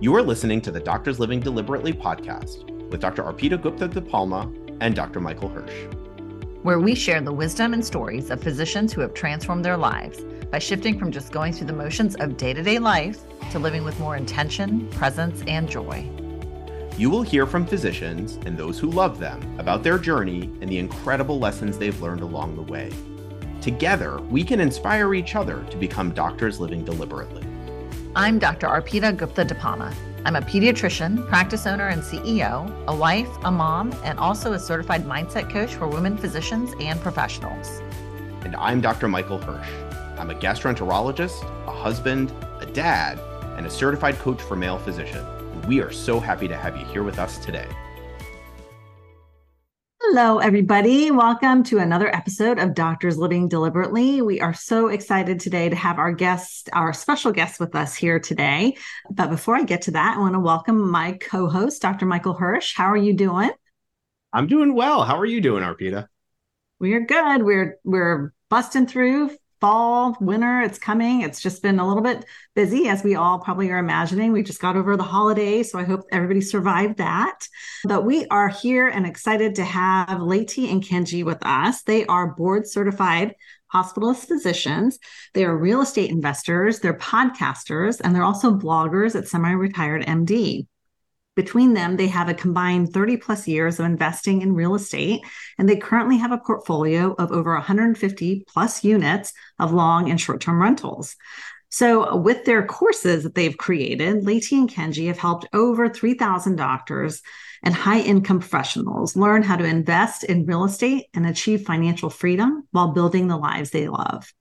You are listening to the Doctors Living Deliberately podcast with Dr. Arpita Gupta De Palma and Dr. Michael Hersh, where we share the wisdom and stories of physicians who have transformed their lives by shifting from just going through the motions of day to day life to living with more intention, presence, and joy. You will hear from physicians and those who love them about their journey and the incredible lessons they've learned along the way. Together, we can inspire each other to become doctors living deliberately. I'm Dr. Arpita Gupta DePalma. I'm a pediatrician, practice owner, and CEO, a wife, a mom, and also a certified mindset coach for women physicians and professionals. And I'm Dr. Michael Hersh. I'm a gastroenterologist, a husband, a dad, and a certified coach for male physicians. We are so happy to have you here with us today. Hello, everybody. Welcome to another episode of Doctors Living Deliberately. We are so excited today to have our guest, our special guest with us here today. But before I get to that, I want to welcome my co host, Dr. Michael Hersh. How are you doing? I'm doing well. How are you doing, Arpita? We're good. We're we're busting through fall, winter, it's coming. It's just been a little bit busy, as we all probably are imagining. We just got over the holiday, so I hope everybody survived that. But we are here and excited to have Leti and Kenji with us. They are board certified hospitalist physicians. They are real estate investors, they're podcasters, and they're also bloggers at Semi Retired MD. Between them, they have a combined 30 plus years of investing in real estate, and they currently have a portfolio of over 150 plus units of long and short term rentals. So, with their courses that they've created, Leti and Kenji have helped over 3,000 doctors and high income professionals learn how to invest in real estate and achieve financial freedom while building the lives they love.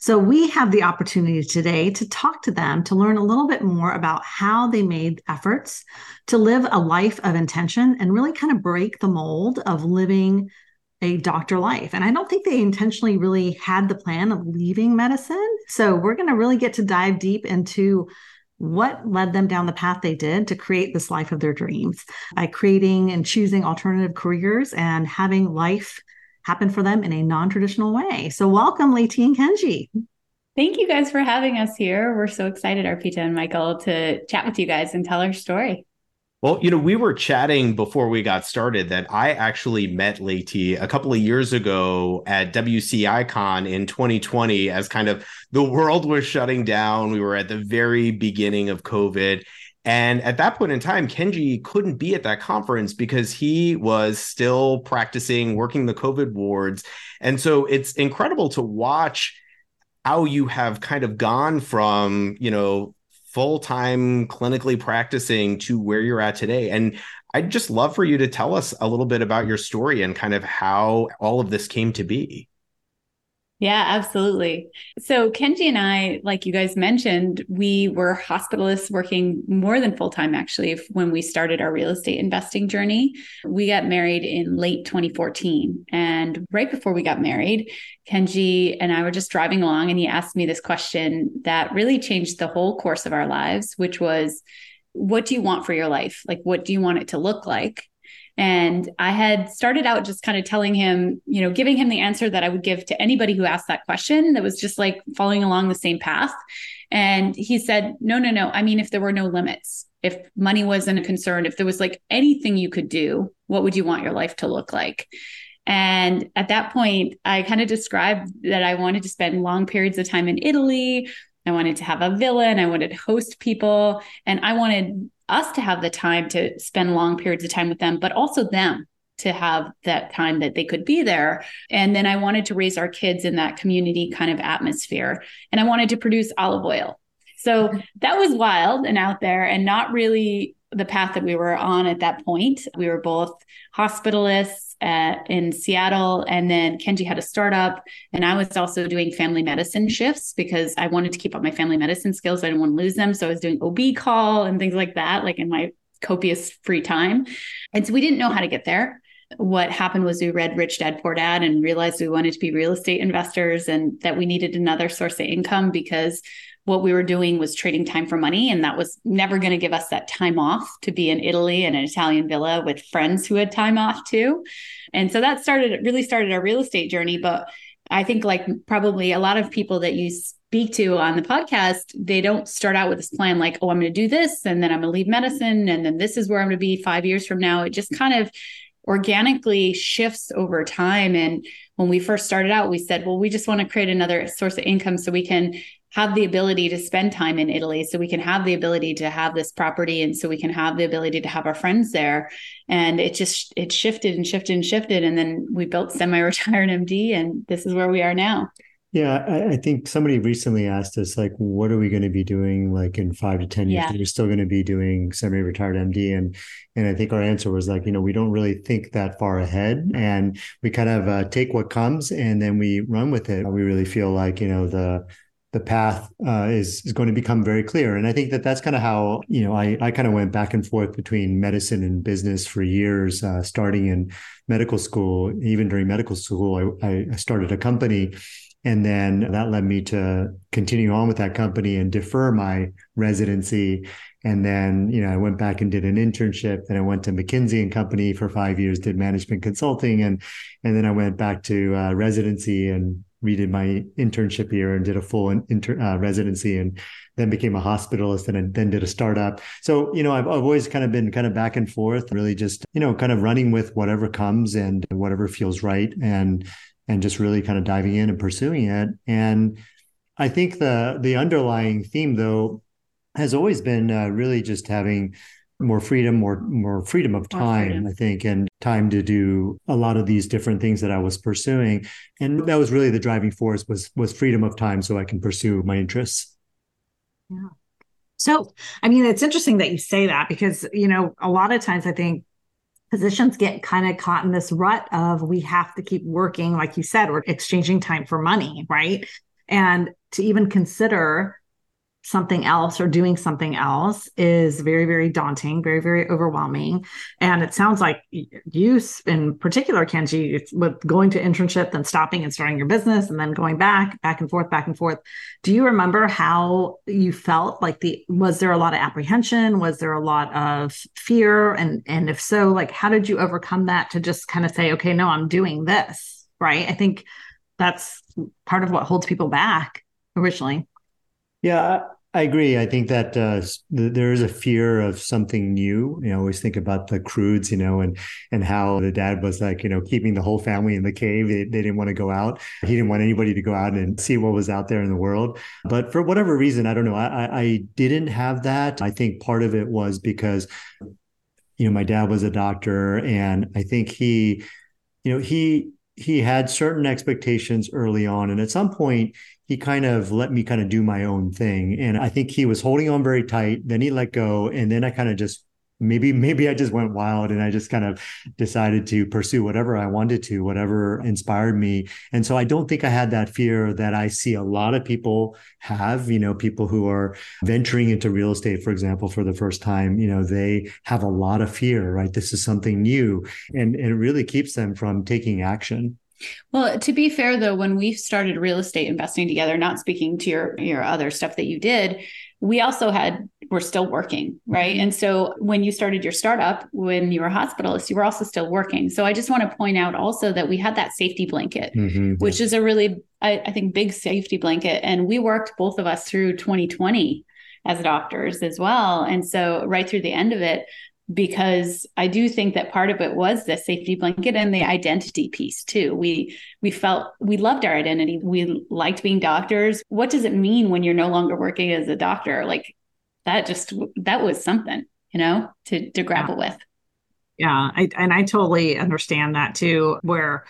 So we have the opportunity today to talk to them to learn a little bit more about how they made efforts to live a life of intention and really kind of break the mold of living a doctor life. And I don't think they intentionally really had the plan of leaving medicine. So we're going to really get to dive deep into what led them down the path they did to create this life of their dreams by creating and choosing alternative careers and having life happen for them in a non-traditional way. So welcome, Leti and Kenji. Thank you guys for having us here. We're so excited, Arpita and Michael, to chat with you guys and tell our story. Well, you know, we were chatting before we got started that I actually met Leti a couple of years ago at WCICon in 2020 as kind of the world was shutting down. We were at the very beginning of COVID. And at that point in time, Kenji couldn't be at that conference because he was still practicing, working the COVID wards. And so it's incredible to watch how you have kind of gone from, you know, full time clinically practicing to where you're at today. And I'd just love for you to tell us a little bit about your story and kind of how all of this came to be. Yeah, absolutely. So, Kenji and I, like you guys mentioned, we were hospitalists working more than full time actually when we started our real estate investing journey. We got married in late 2014. And right before we got married, Kenji and I were just driving along and he asked me this question that really changed the whole course of our lives, which was, What do you want for your life? Like, what do you want it to look like? And I had started out just kind of telling him, you know, giving him the answer that I would give to anybody who asked that question that was just like following along the same path. And he said, no, no, no. I mean, if there were no limits, if money wasn't a concern, if there was like anything you could do, what would you want your life to look like? And at that point, I kind of described that I wanted to spend long periods of time in Italy. I wanted to have a villa and I wanted to host people. And I wanted us to have the time to spend long periods of time with them, but also them to have that time that they could be there. And then I wanted to raise our kids in that community kind of atmosphere. And I wanted to produce olive oil. So mm-hmm. that was wild and out there and not really the path that we were on at that point. We were both hospitalists at, in Seattle. And then Kenji had a startup. And I was also doing family medicine shifts because I wanted to keep up my family medicine skills. I didn't want to lose them. So I was doing OB call and things like that, like in my copious free time. And so we didn't know how to get there. What happened was we read Rich Dad Poor Dad and realized we wanted to be real estate investors and that we needed another source of income because what we were doing was trading time for money and that was never going to give us that time off to be in Italy in an Italian villa with friends who had time off too. And so that started really started our real estate journey but I think like probably a lot of people that you speak to on the podcast, they don't start out with this plan like, oh, I'm going to do this and then I'm going to leave medicine and then this is where I'm going to be five years from now. It just kind of organically shifts over time. And when we first started out, we said, well, we just want to create another source of income so we can have the ability to spend time in Italy, so we can have the ability to have this property, and so we can have the ability to have our friends there. And it just it shifted and shifted and shifted, and then we built semi-retired MD, and this is where we are now. Yeah, I, I, think somebody recently asked us, like, what are we going to be doing, like, in five to ten years? Yeah. We're still going to be doing semi-retired MD, and and I think our answer was like, you know, we don't really think that far ahead, and we kind of uh, take what comes and then we run with it. We really feel like, you know, the the path uh, is is going to become very clear. And I think that that's kind of how you know I I kind of went back and forth between medicine and business for years, uh, starting in medical school. Even during medical school, I, I started a company and then that led me to continue on with that company and defer my residency. And then, you know, I went back and did an internship. Then I went to McKinsey and Company for five years, did management consulting, and and then I went back to uh, residency and redid my internship here and did a full inter, uh, residency and then became a hospitalist and then did a startup. So, you know, I've, I've always kind of been kind of back and forth, really just, you know, kind of running with whatever comes and whatever feels right. And and just really kind of diving in and pursuing it. And I think the the underlying theme though has always been uh, really just having more freedom, more more freedom of time, freedom. I think, and time to do a lot of these different things that I was pursuing. And that was really the driving force was was freedom of time so I can pursue my interests. Yeah. So, I mean, it's interesting that you say that because, you know, a lot of times I think Positions get kind of caught in this rut of we have to keep working like you said we're exchanging time for money right and to even consider something else or doing something else is very very daunting very very overwhelming. And it sounds like you in particular kenji with going to internship then stopping and starting your business and then going back back and forth back and forth. Do you remember how you felt? Like the was there a lot of apprehension? Was there a lot of fear? And and if so like how did you overcome that to just kind of say okay no i'm doing this right? I think that's part of what holds people back originally yeah I agree. I think that uh, there is a fear of something new. You know, I always think about the Croods, you know, and and how the dad was like, you know, keeping the whole family in the cave. They, they didn't want to go out. He didn't want anybody to go out and see what was out there in the world. But for whatever reason, I don't know. I, I didn't have that. I think part of it was because, you know, my dad was a doctor, and I think he, you know, he he had certain expectations early on, and at some point he kind of let me kind of do my own thing. And I think he was holding on very tight. Then he let go. And then I kind of just maybe, maybe I just went wild and I just kind of decided to pursue whatever I wanted to, whatever inspired me. And so I don't think I had that fear that I see a lot of people have, you know, people who are venturing into real estate, for example, for the first time, you know, they have a lot of fear, right? This is something new and, and it really keeps them from taking action. Well, to be fair though, when we started real estate investing together, not speaking to your your other stuff that you did, we also had we're still working, right? And so when you started your startup, when you were a hospitalist, you were also still working. So I just want to point out also that we had that safety blanket, mm-hmm. which is a really I, I think big safety blanket. And we worked both of us through 2020 as doctors as well. And so right through the end of it, because I do think that part of it was the safety blanket and the identity piece too. We we felt we loved our identity. We liked being doctors. What does it mean when you're no longer working as a doctor? Like that just that was something, you know, to to grapple yeah. with. Yeah, I, and I totally understand that too where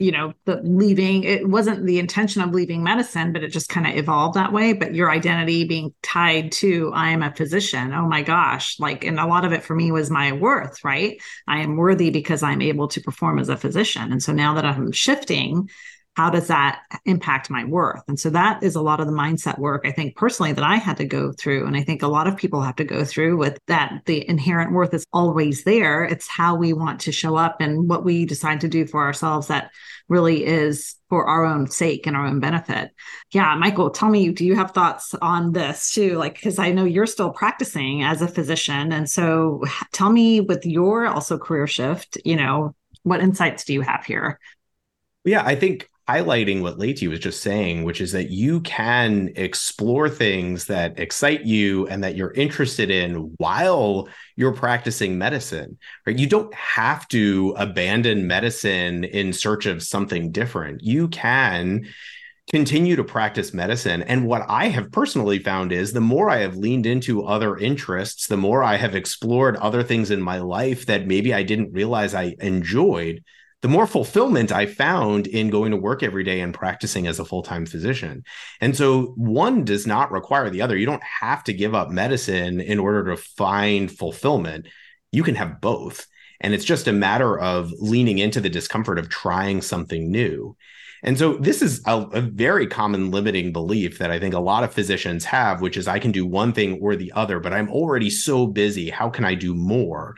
you know the leaving it wasn't the intention of leaving medicine but it just kind of evolved that way. But your identity being tied to i am a physician. Oh my gosh. Like and a lot of it for me was my worth right? I am worthy because i'm able to perform as a physician. And so now that i'm shifting how does that impact my worth? And so that is a lot of the mindset work i think personally that i had to go through. And i think a lot of people have to go through with that the inherent worth is always there. It's how we want to show up and what we decide to do for ourselves that really is for our own sake and our own benefit. Yeah michael tell me do you have thoughts on this too? Like because i know you're still practicing as a physician. And so tell me with your also career shift you know what insights do you have here? Yeah i think highlighting what Leti was just saying, which is that you can explore things that excite you and that you're interested in while you're practicing medicine, right? You don't have to abandon medicine in search of something different. You can continue to practice medicine. And what I have personally found is the more I have leaned into other interests, the more I have explored other things in my life that maybe I didn't realize I enjoyed, the more fulfillment I found in going to work every day and practicing as a full time physician. And so one does not require the other. You don't have to give up medicine in order to find fulfillment. You can have both. And it's just a matter of leaning into the discomfort of trying something new. And so this is a, a, very common limiting belief that I think a lot of physicians have, which is I can do one thing or the other, but I'm already so busy. How can I do more?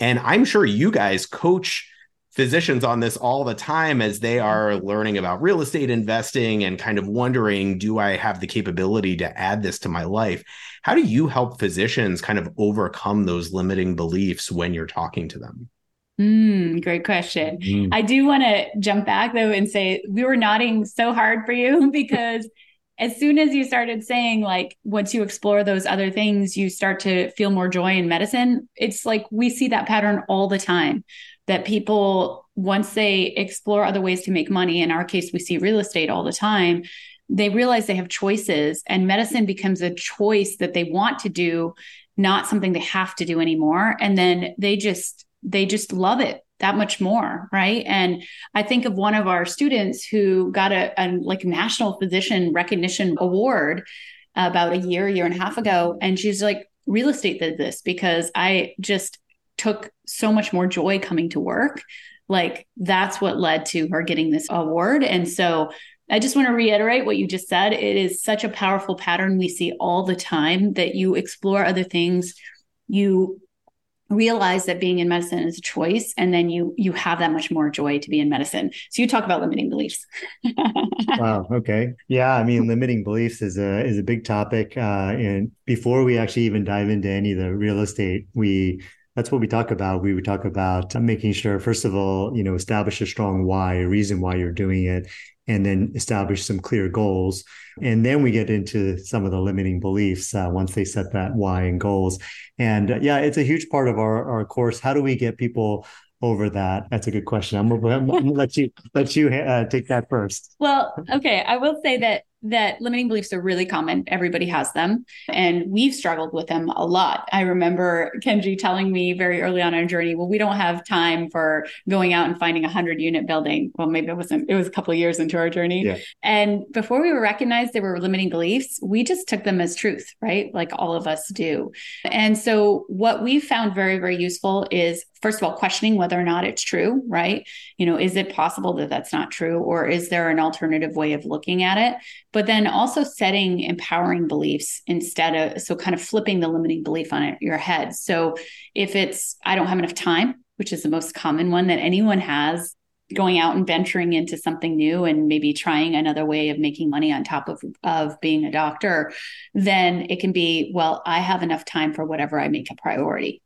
And I'm sure you guys coach physicians on this all the time as they are learning about real estate investing and kind of wondering, do I have the capability to add this to my life? How do you help physicians kind of overcome those limiting beliefs when you're talking to them? Mm, great question. Mm. I do want to jump back though and say we were nodding so hard for you because as soon as you started saying like once you explore those other things you start to feel more joy in medicine it's like we see that pattern all the time that people once they explore other ways to make money in our case we see real estate all the time they realize they have choices and medicine becomes a choice that they want to do not something they have to do anymore. And then they just they just love it that much more right? And i think of one of our students who got a, a like national physician recognition award about a year year and a half ago and she's like real estate did this because i just took so much more joy coming to work. Like that's what led to her getting this award. And so I just want to reiterate what you just said. It is such a powerful pattern we see all the time that you explore other things, you realize that being in medicine is a choice and then you you have that much more joy to be in medicine. So you talk about limiting beliefs. Wow. Okay. Yeah. I mean limiting beliefs is a is a big topic uh, and before we actually even dive into any of the real estate we that's what we talk about we would talk about making sure first of all you know establish a strong why a reason why you're doing it and then establish some clear goals. And then we get into some of the limiting beliefs uh, once they set that why and goals. And uh, yeah, it's a huge part of our, our course. How do we get people over that? That's a good question. I'm gonna, I'm gonna let you let you uh, take that first. Well, okay, I will say that that limiting beliefs are really common. Everybody has them. And we've struggled with them a lot. I remember Kenji telling me very early on our journey, well, we don't have time for going out and finding a hundred unit building. Well, maybe it wasn't, it was a couple of years into our journey. Yeah. And before we were recognized there were limiting beliefs, we just took them as truth, right? Like all of us do. And so what we found very, very useful is first of all, questioning whether or not it's true, right? You know, is it possible that that's not true? Or is there an alternative way of looking at it? But then also setting empowering beliefs instead of, so kind of flipping the limiting belief on it, your head. So if it's, I don't have enough time, which is the most common one that anyone has, going out and venturing into something new and maybe trying another way of making money on top of of being a doctor then it can be well i have enough time for whatever i make a priority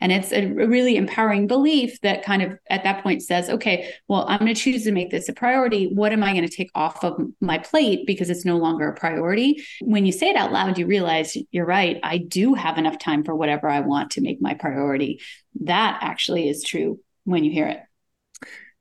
and it's a really empowering belief that kind of at that point says, okay, well, I'm going to choose to make this a priority. What am I going to take off of my plate because it's no longer a priority? When you say it out loud, you realize you're right. I do have enough time for whatever I want to make my priority. That actually is true when you hear it.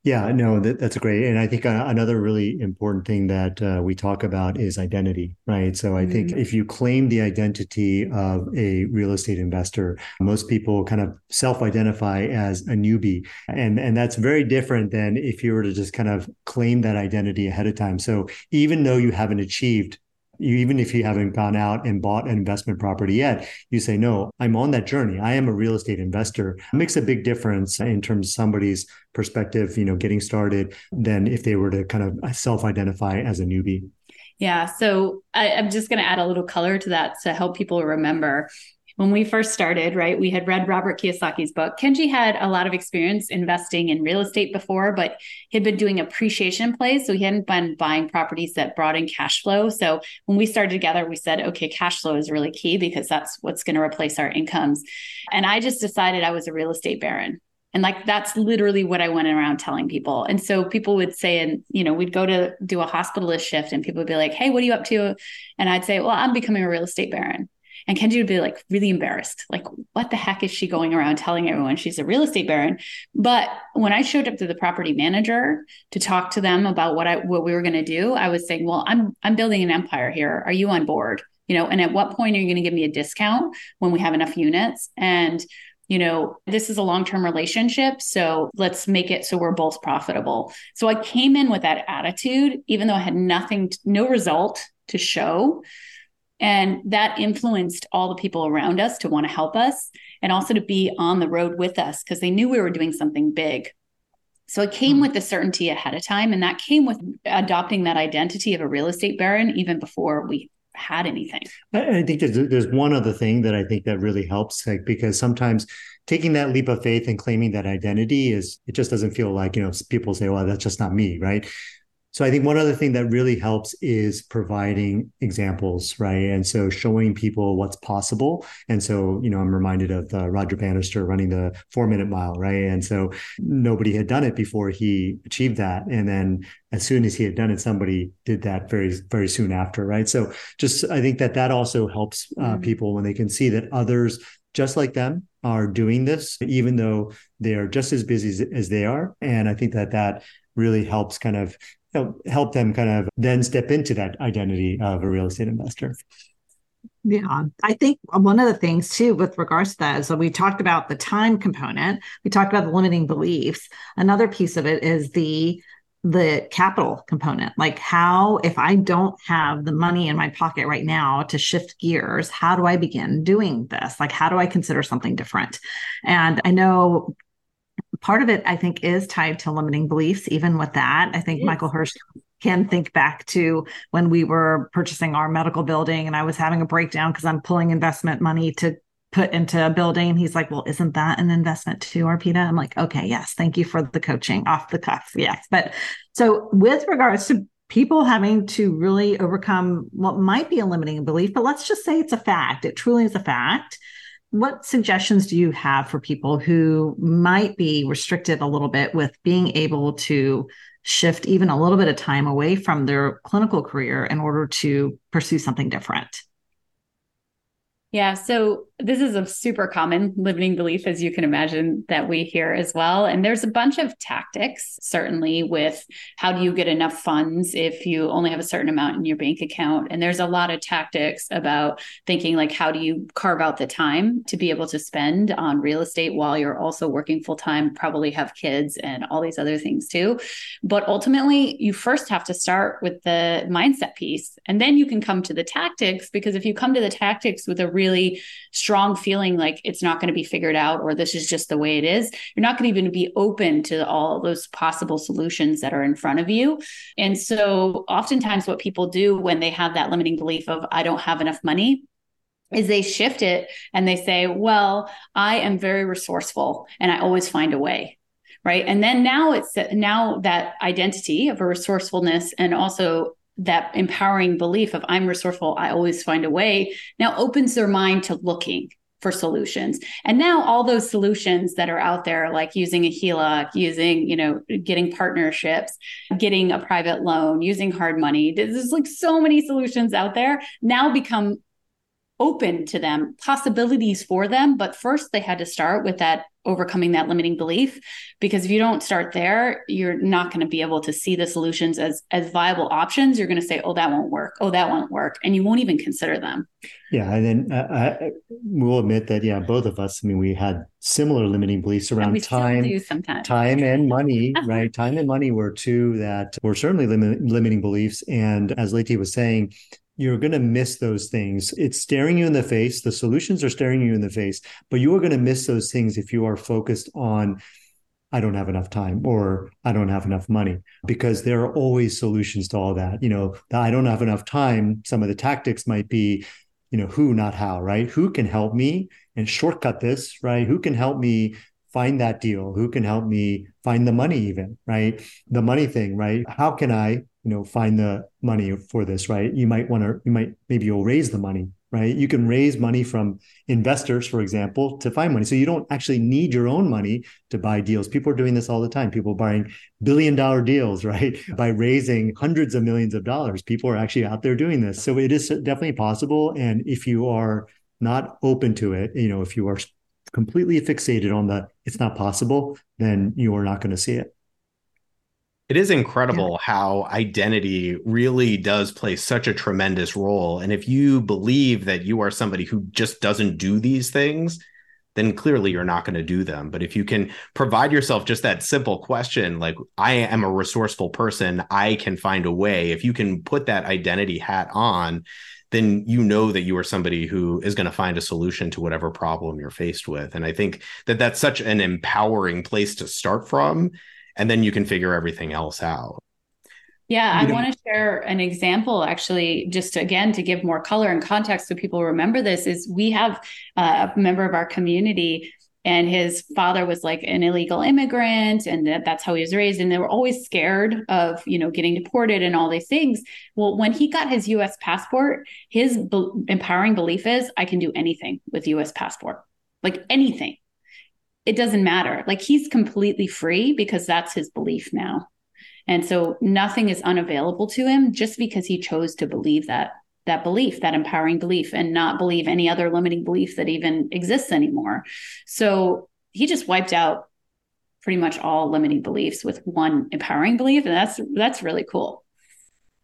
Yeah, no, that, that's great. And I think uh, another really important thing that uh, we talk about is identity, right? So I mm-hmm. think if you claim the identity of a real estate investor, most people kind of self-identify as a newbie. And, and that's very different than if you were to just kind of claim that identity ahead of time. So even though you haven't achieved you, even if you haven't gone out and bought an investment property yet, you say, no, I'm on that journey. I am a real estate investor. It makes a big difference in terms of somebody's perspective, you know, getting started than if they were to kind of uh, self-identify as a newbie. Yeah. So I, am just going to add a little color to that to help people remember when we first started, right, we had read Robert Kiyosaki's book. Kenji had a lot of experience investing in real estate before, but he'd been doing appreciation plays. So he hadn't been buying properties that brought in cash flow. So when we started together, we said, okay, cash flow is really key because that's what's going to replace our incomes. And I just decided I was a real estate baron And like that's literally what I went around telling people. And so people would say, and you know, we'd go to do a hospitalist shift and people would be like, Hey, what are you up to? And I'd say, Well, I'm becoming a real estate baron. And Kenji would be like really embarrassed. Like, what the heck is she going around telling everyone she's a real estate baron? But when I showed up to the property manager to talk to them about what I what we were going to do, I was saying, Well, I'm I'm building an empire here. Are you on board? You know, and at what point are you going to give me a discount when we have enough units? And you know, this is a long term relationship. So let's make it so we're both profitable. So I came in with that attitude, even though I had nothing, no result to show. And that influenced all the people around us to want to help us and also to be on the road with us because they knew we were doing something big. So it came hmm. with the certainty ahead of time. And that came with adopting that identity of a real estate baron even before we had anything. I, think there's, there's one other thing that I think that really helps, like, because sometimes taking that leap of faith and claiming that identity is, it just doesn't feel like, you know, people say, well, that's just not me, right? So I think one other thing that really helps is providing examples, right? And so showing people what's possible. And so, you know, I'm reminded of uh, Roger Bannister running the four minute mile, right? And so nobody had done it before he achieved that. And then as soon as he had done it, somebody did that very, very soon after, right? So just, I think that that also helps uh, mm-hmm. people when they can see that others just like them are doing this, even though they are just as busy as, as they are. And I think that that really helps kind of help them kind of then step into that identity of a real estate investor. Yeah, I think one of the things too with regards to that is that we talked about the time component, we talked about the limiting beliefs. Another piece of it is the the capital component. Like how if i don't have the money in my pocket right now to shift gears how do i begin doing this? Like how do i consider something different? And i know part of it, I think, is tied to limiting beliefs. Even with that, I think Michael Hersh can think back to when we were purchasing our medical building and I was having a breakdown because I'm pulling investment money to put into a building. And he's like, Well, isn't that an investment too, Arpita? I'm like, Okay, yes, thank you for the coaching off the cuff. Yes. But so with regards to people having to really overcome what might be a limiting belief, but let's just say it's a fact, it truly is a fact what suggestions do you have for people who might be restricted a little bit with being able to shift even a little bit of time away from their clinical career in order to pursue something different? Yeah. So this is a super common limiting belief, as you can imagine, that we hear as well. And there's a bunch of tactics, certainly, with how do you get enough funds if you only have a certain amount in your bank account. And there's a lot of tactics about thinking like, how do you carve out the time to be able to spend on real estate while you're also working full time, probably have kids and all these other things too. But ultimately, you first have to start with the mindset piece. And then you can come to the tactics, because if you come to the tactics with a real really strong feeling like it's not going to be figured out or this is just the way it is, you're not going to even be open to all those possible solutions that are in front of you. And so, oftentimes, what people do when they have that limiting belief of, I don't have enough money, is they shift it and they say, Well, I am very resourceful and I always find a way right and then now it's now that identity of a resourcefulness and also that empowering belief of I'm resourceful, I always find a way now opens their mind to looking for solutions. And now all those solutions that are out there, like using a HELOC, using, you know, getting partnerships, getting a private loan, using hard money, there's like so many solutions out there now become open to them, possibilities for them. But first they had to start with that overcoming that limiting belief because if you don't start there you're not going to be able to see the solutions as as viable options. You're going to say oh that won't work. Oh that won't work. And you won't even consider them. Yeah and then uh, I will admit that yeah both of us i mean we had similar limiting beliefs around time time and money right? Time and money were two that were certainly lim- limiting beliefs. And as Leti was saying you're going to miss those things. It's staring you in the face. The solutions are staring you in the face, but you are going to miss those things if you are focused on, I don't have enough time or I don't have enough money, because there are always solutions to all that. You know, I don't have enough time. Some of the tactics might be, you know, who, not how, right? Who can help me and shortcut this, right? Who can help me find that deal? Who can help me find the money, even, right? The money thing, right? How can I you know find the money for this right you might want to you might maybe you'll raise the money right? You can raise money from investors, for example, to find money. So you don't actually need your own money to buy deals. People are doing this all the time. People are buying billion dollar deals, right? By raising hundreds of millions of dollars. People are actually out there doing this. So it is definitely possible. And if you are not open to it, you know, if you are completely fixated on the it's not possible, then you are not going to see it. It is incredible yeah. how identity really does play such a tremendous role. And if you believe that you are somebody who just doesn't do these things, then clearly you're not going to do them. But if you can provide yourself just that simple question, like, I am a resourceful person, I can find a way, if you can put that identity hat on, then you know that you are somebody who is going to find a solution to whatever problem you're faced with. And I think that that's such an empowering place to start from and then you can figure everything else out. Yeah, I want to share an example actually, just again to give more color and context so people remember this. Is we have uh, a member of our community and his father was like an illegal immigrant and that, that's how he was raised and they were always scared of you know getting deported and all these things well when he got his us passport his be- empowering belief is i can do anything with us passport like anything it doesn't matter. Like he's completely free because that's his belief now. And so nothing is unavailable to him just because he chose to believe that that belief, that empowering belief and not believe any other limiting belief that even exists anymore. So he just wiped out pretty much all limiting beliefs with one empowering belief and that's that's really cool.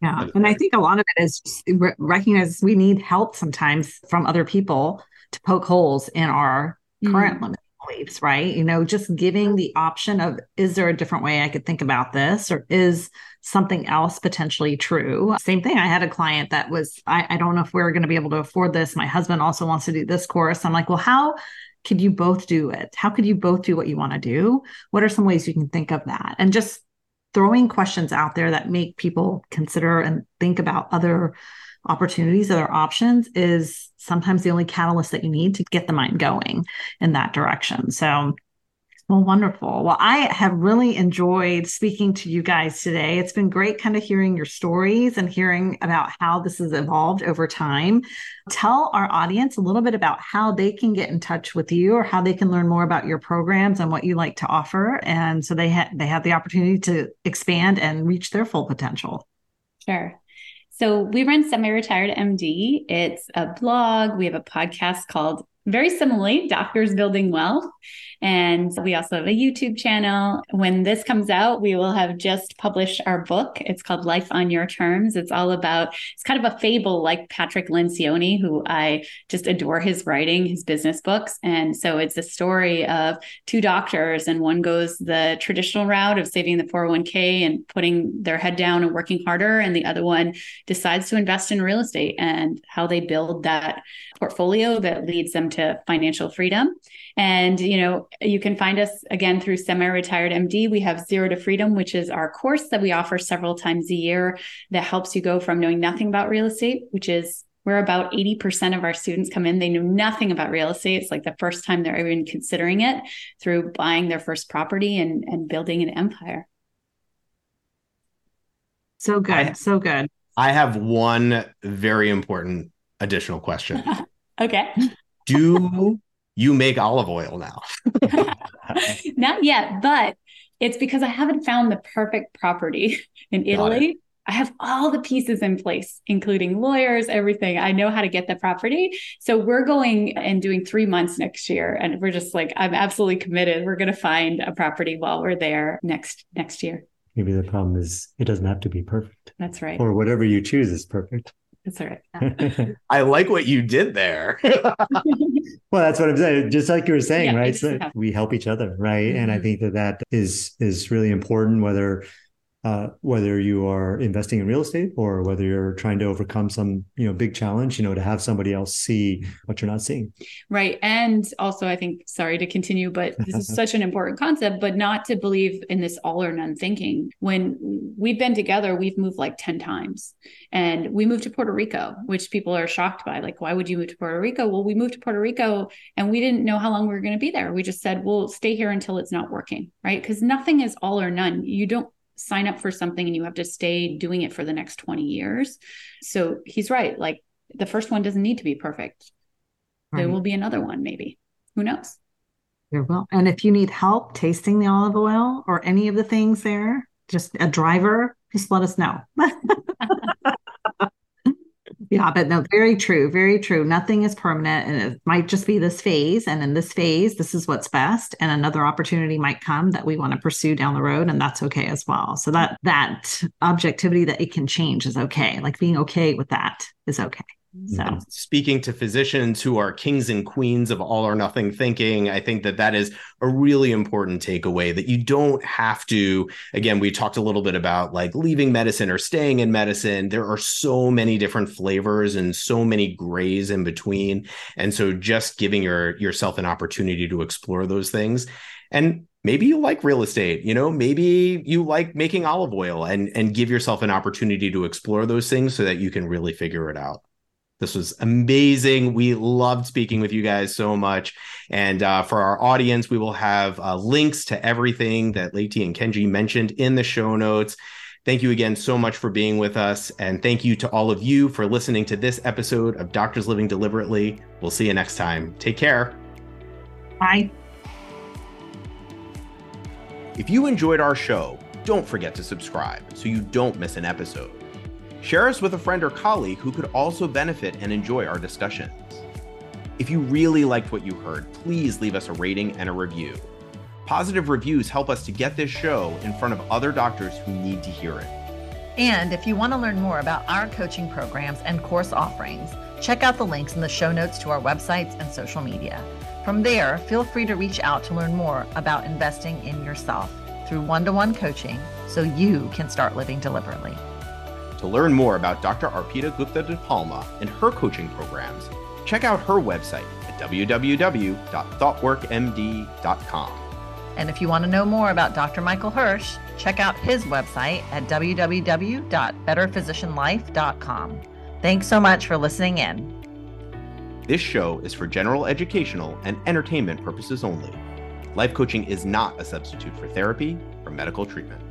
Yeah. And I think a lot of it is recognize we need help sometimes from other people to poke holes in our current mm. limit beliefs, right? You know, just giving the option of is there a different way I could think about this or is something else potentially true? Same thing. I had a client that was, I, I don't know if we are going to be able to afford this. My husband also wants to do this course. I'm like, well, how could you both do it? How could you both do what you want to do? What are some ways you can think of that? And just throwing questions out there that make people consider and think about other opportunities, other options is sometimes the only catalyst that you need to get the mind going in that direction. So, well, wonderful. Well, I have really enjoyed speaking to you guys today. It's been great kind of hearing your stories and hearing about how this has evolved over time. Tell our audience a little bit about how they can get in touch with you or how they can learn more about your programs and what you like to offer. And so they, ha- they have the opportunity to expand and reach their full potential. Sure. So we run Semi Retired MD. It's a blog. We have a podcast called very similarly, Doctors Building Wealth. And we also have a YouTube channel. When this comes out, we will have just published our book. It's called Life on Your Terms. It's all about, it's kind of a fable like Patrick Lencioni, who I just adore his writing, his business books. And so it's a story of two doctors, and one goes the traditional route of saving the 401k and putting their head down and working harder. And the other one decides to invest in real estate and how they build that portfolio that leads them to financial freedom. And, you know, you can find us again through Semi Retired MD. We have Zero to Freedom, which is our course that we offer several times a year that helps you go from knowing nothing about real estate, which is where about 80% of our students come in. They know nothing about real estate. It's like the first time they're even considering it through buying their first property and, and building an empire. So good. I, so good. I have one very important additional question. okay. Do you make olive oil now? Not yet, but it's because I haven't found the perfect property in Italy. I have all the pieces in place, including lawyers, everything. I know how to get the property. So we're going and doing three months next year. And we're just like, I'm absolutely committed. We're going to find a property while we're there next next year. Maybe the problem is it doesn't have to be perfect. That's right. Or whatever you choose is perfect. That's all right. I like what you did there. well, that's what I'm saying. Just like you were saying, yeah, right? So we help each other, right? Mm-hmm. And I mm-hmm. think that that is is really important. Whether uh, whether you are investing in real estate or whether you're trying to overcome some you know big challenge you know to have somebody else see what you're not seeing. Right. And also i think sorry to continue but this is such an important concept but not to believe in this all or none thinking. When we've been together we've moved like 10 times. And we moved to puerto rico which people are shocked by. Like why would you move to puerto rico? Well we moved to puerto rico and we didn't know how long we were going to be there. We just said we'll stay here until it's not working right? Because nothing is all or none. You don't sign up for something and you have to stay doing it for the next 20 years. So he's right. Like the first one doesn't need to be perfect. There Right. will be another one, maybe. Who knows? There will. And if you need help tasting the olive oil or any of the things there, just a driver, just let us know. yeah, but no, very true. Very true. Nothing is permanent and it might just be this phase. And in this phase, this is what's best. And another opportunity might come that we want to pursue down the road. And that's okay as well. So that that objectivity that it can change is okay. Like being okay with that is okay. So mm-hmm. speaking to physicians who are kings and queens of all or nothing thinking, I think that that is a really important takeaway that you don't have to. Again, we talked a little bit about like leaving medicine or staying in medicine. There are so many different flavors and so many grays in between. And so just giving your yourself an opportunity to explore those things. And maybe you like real estate you know maybe you like making olive oil and and give yourself an opportunity to explore those things so that you can really figure it out this was amazing. We loved speaking with you guys so much. And uh, for our audience, we will have uh, links to everything that Leti and Kenji mentioned in the show notes. Thank you again so much for being with us. And thank you to all of you for listening to this episode of Doctors Living Deliberately. We'll see you next time. Take care. bye. If you enjoyed our show, don't forget to subscribe so you don't miss an episode. Share us with a friend or colleague who could also benefit and enjoy our discussions. If you really liked what you heard, please leave us a rating and a review. Positive reviews help us to get this show in front of other doctors who need to hear it. And if you want to learn more about our coaching programs and course offerings, check out the links in the show notes to our websites and social media. From there, feel free to reach out to learn more about investing in yourself through one to one coaching so you can start living deliberately. To learn more about Dr. Arpita Gupta De Palma and her coaching programs, check out her website at www.thoughtworkmd.com. And if you want to know more about Dr. Michael Hersh, check out his website at www.betterphysicianlife.com. Thanks so much for listening in. This show is for general educational and entertainment purposes only. Life coaching is not a substitute for therapy or medical treatment.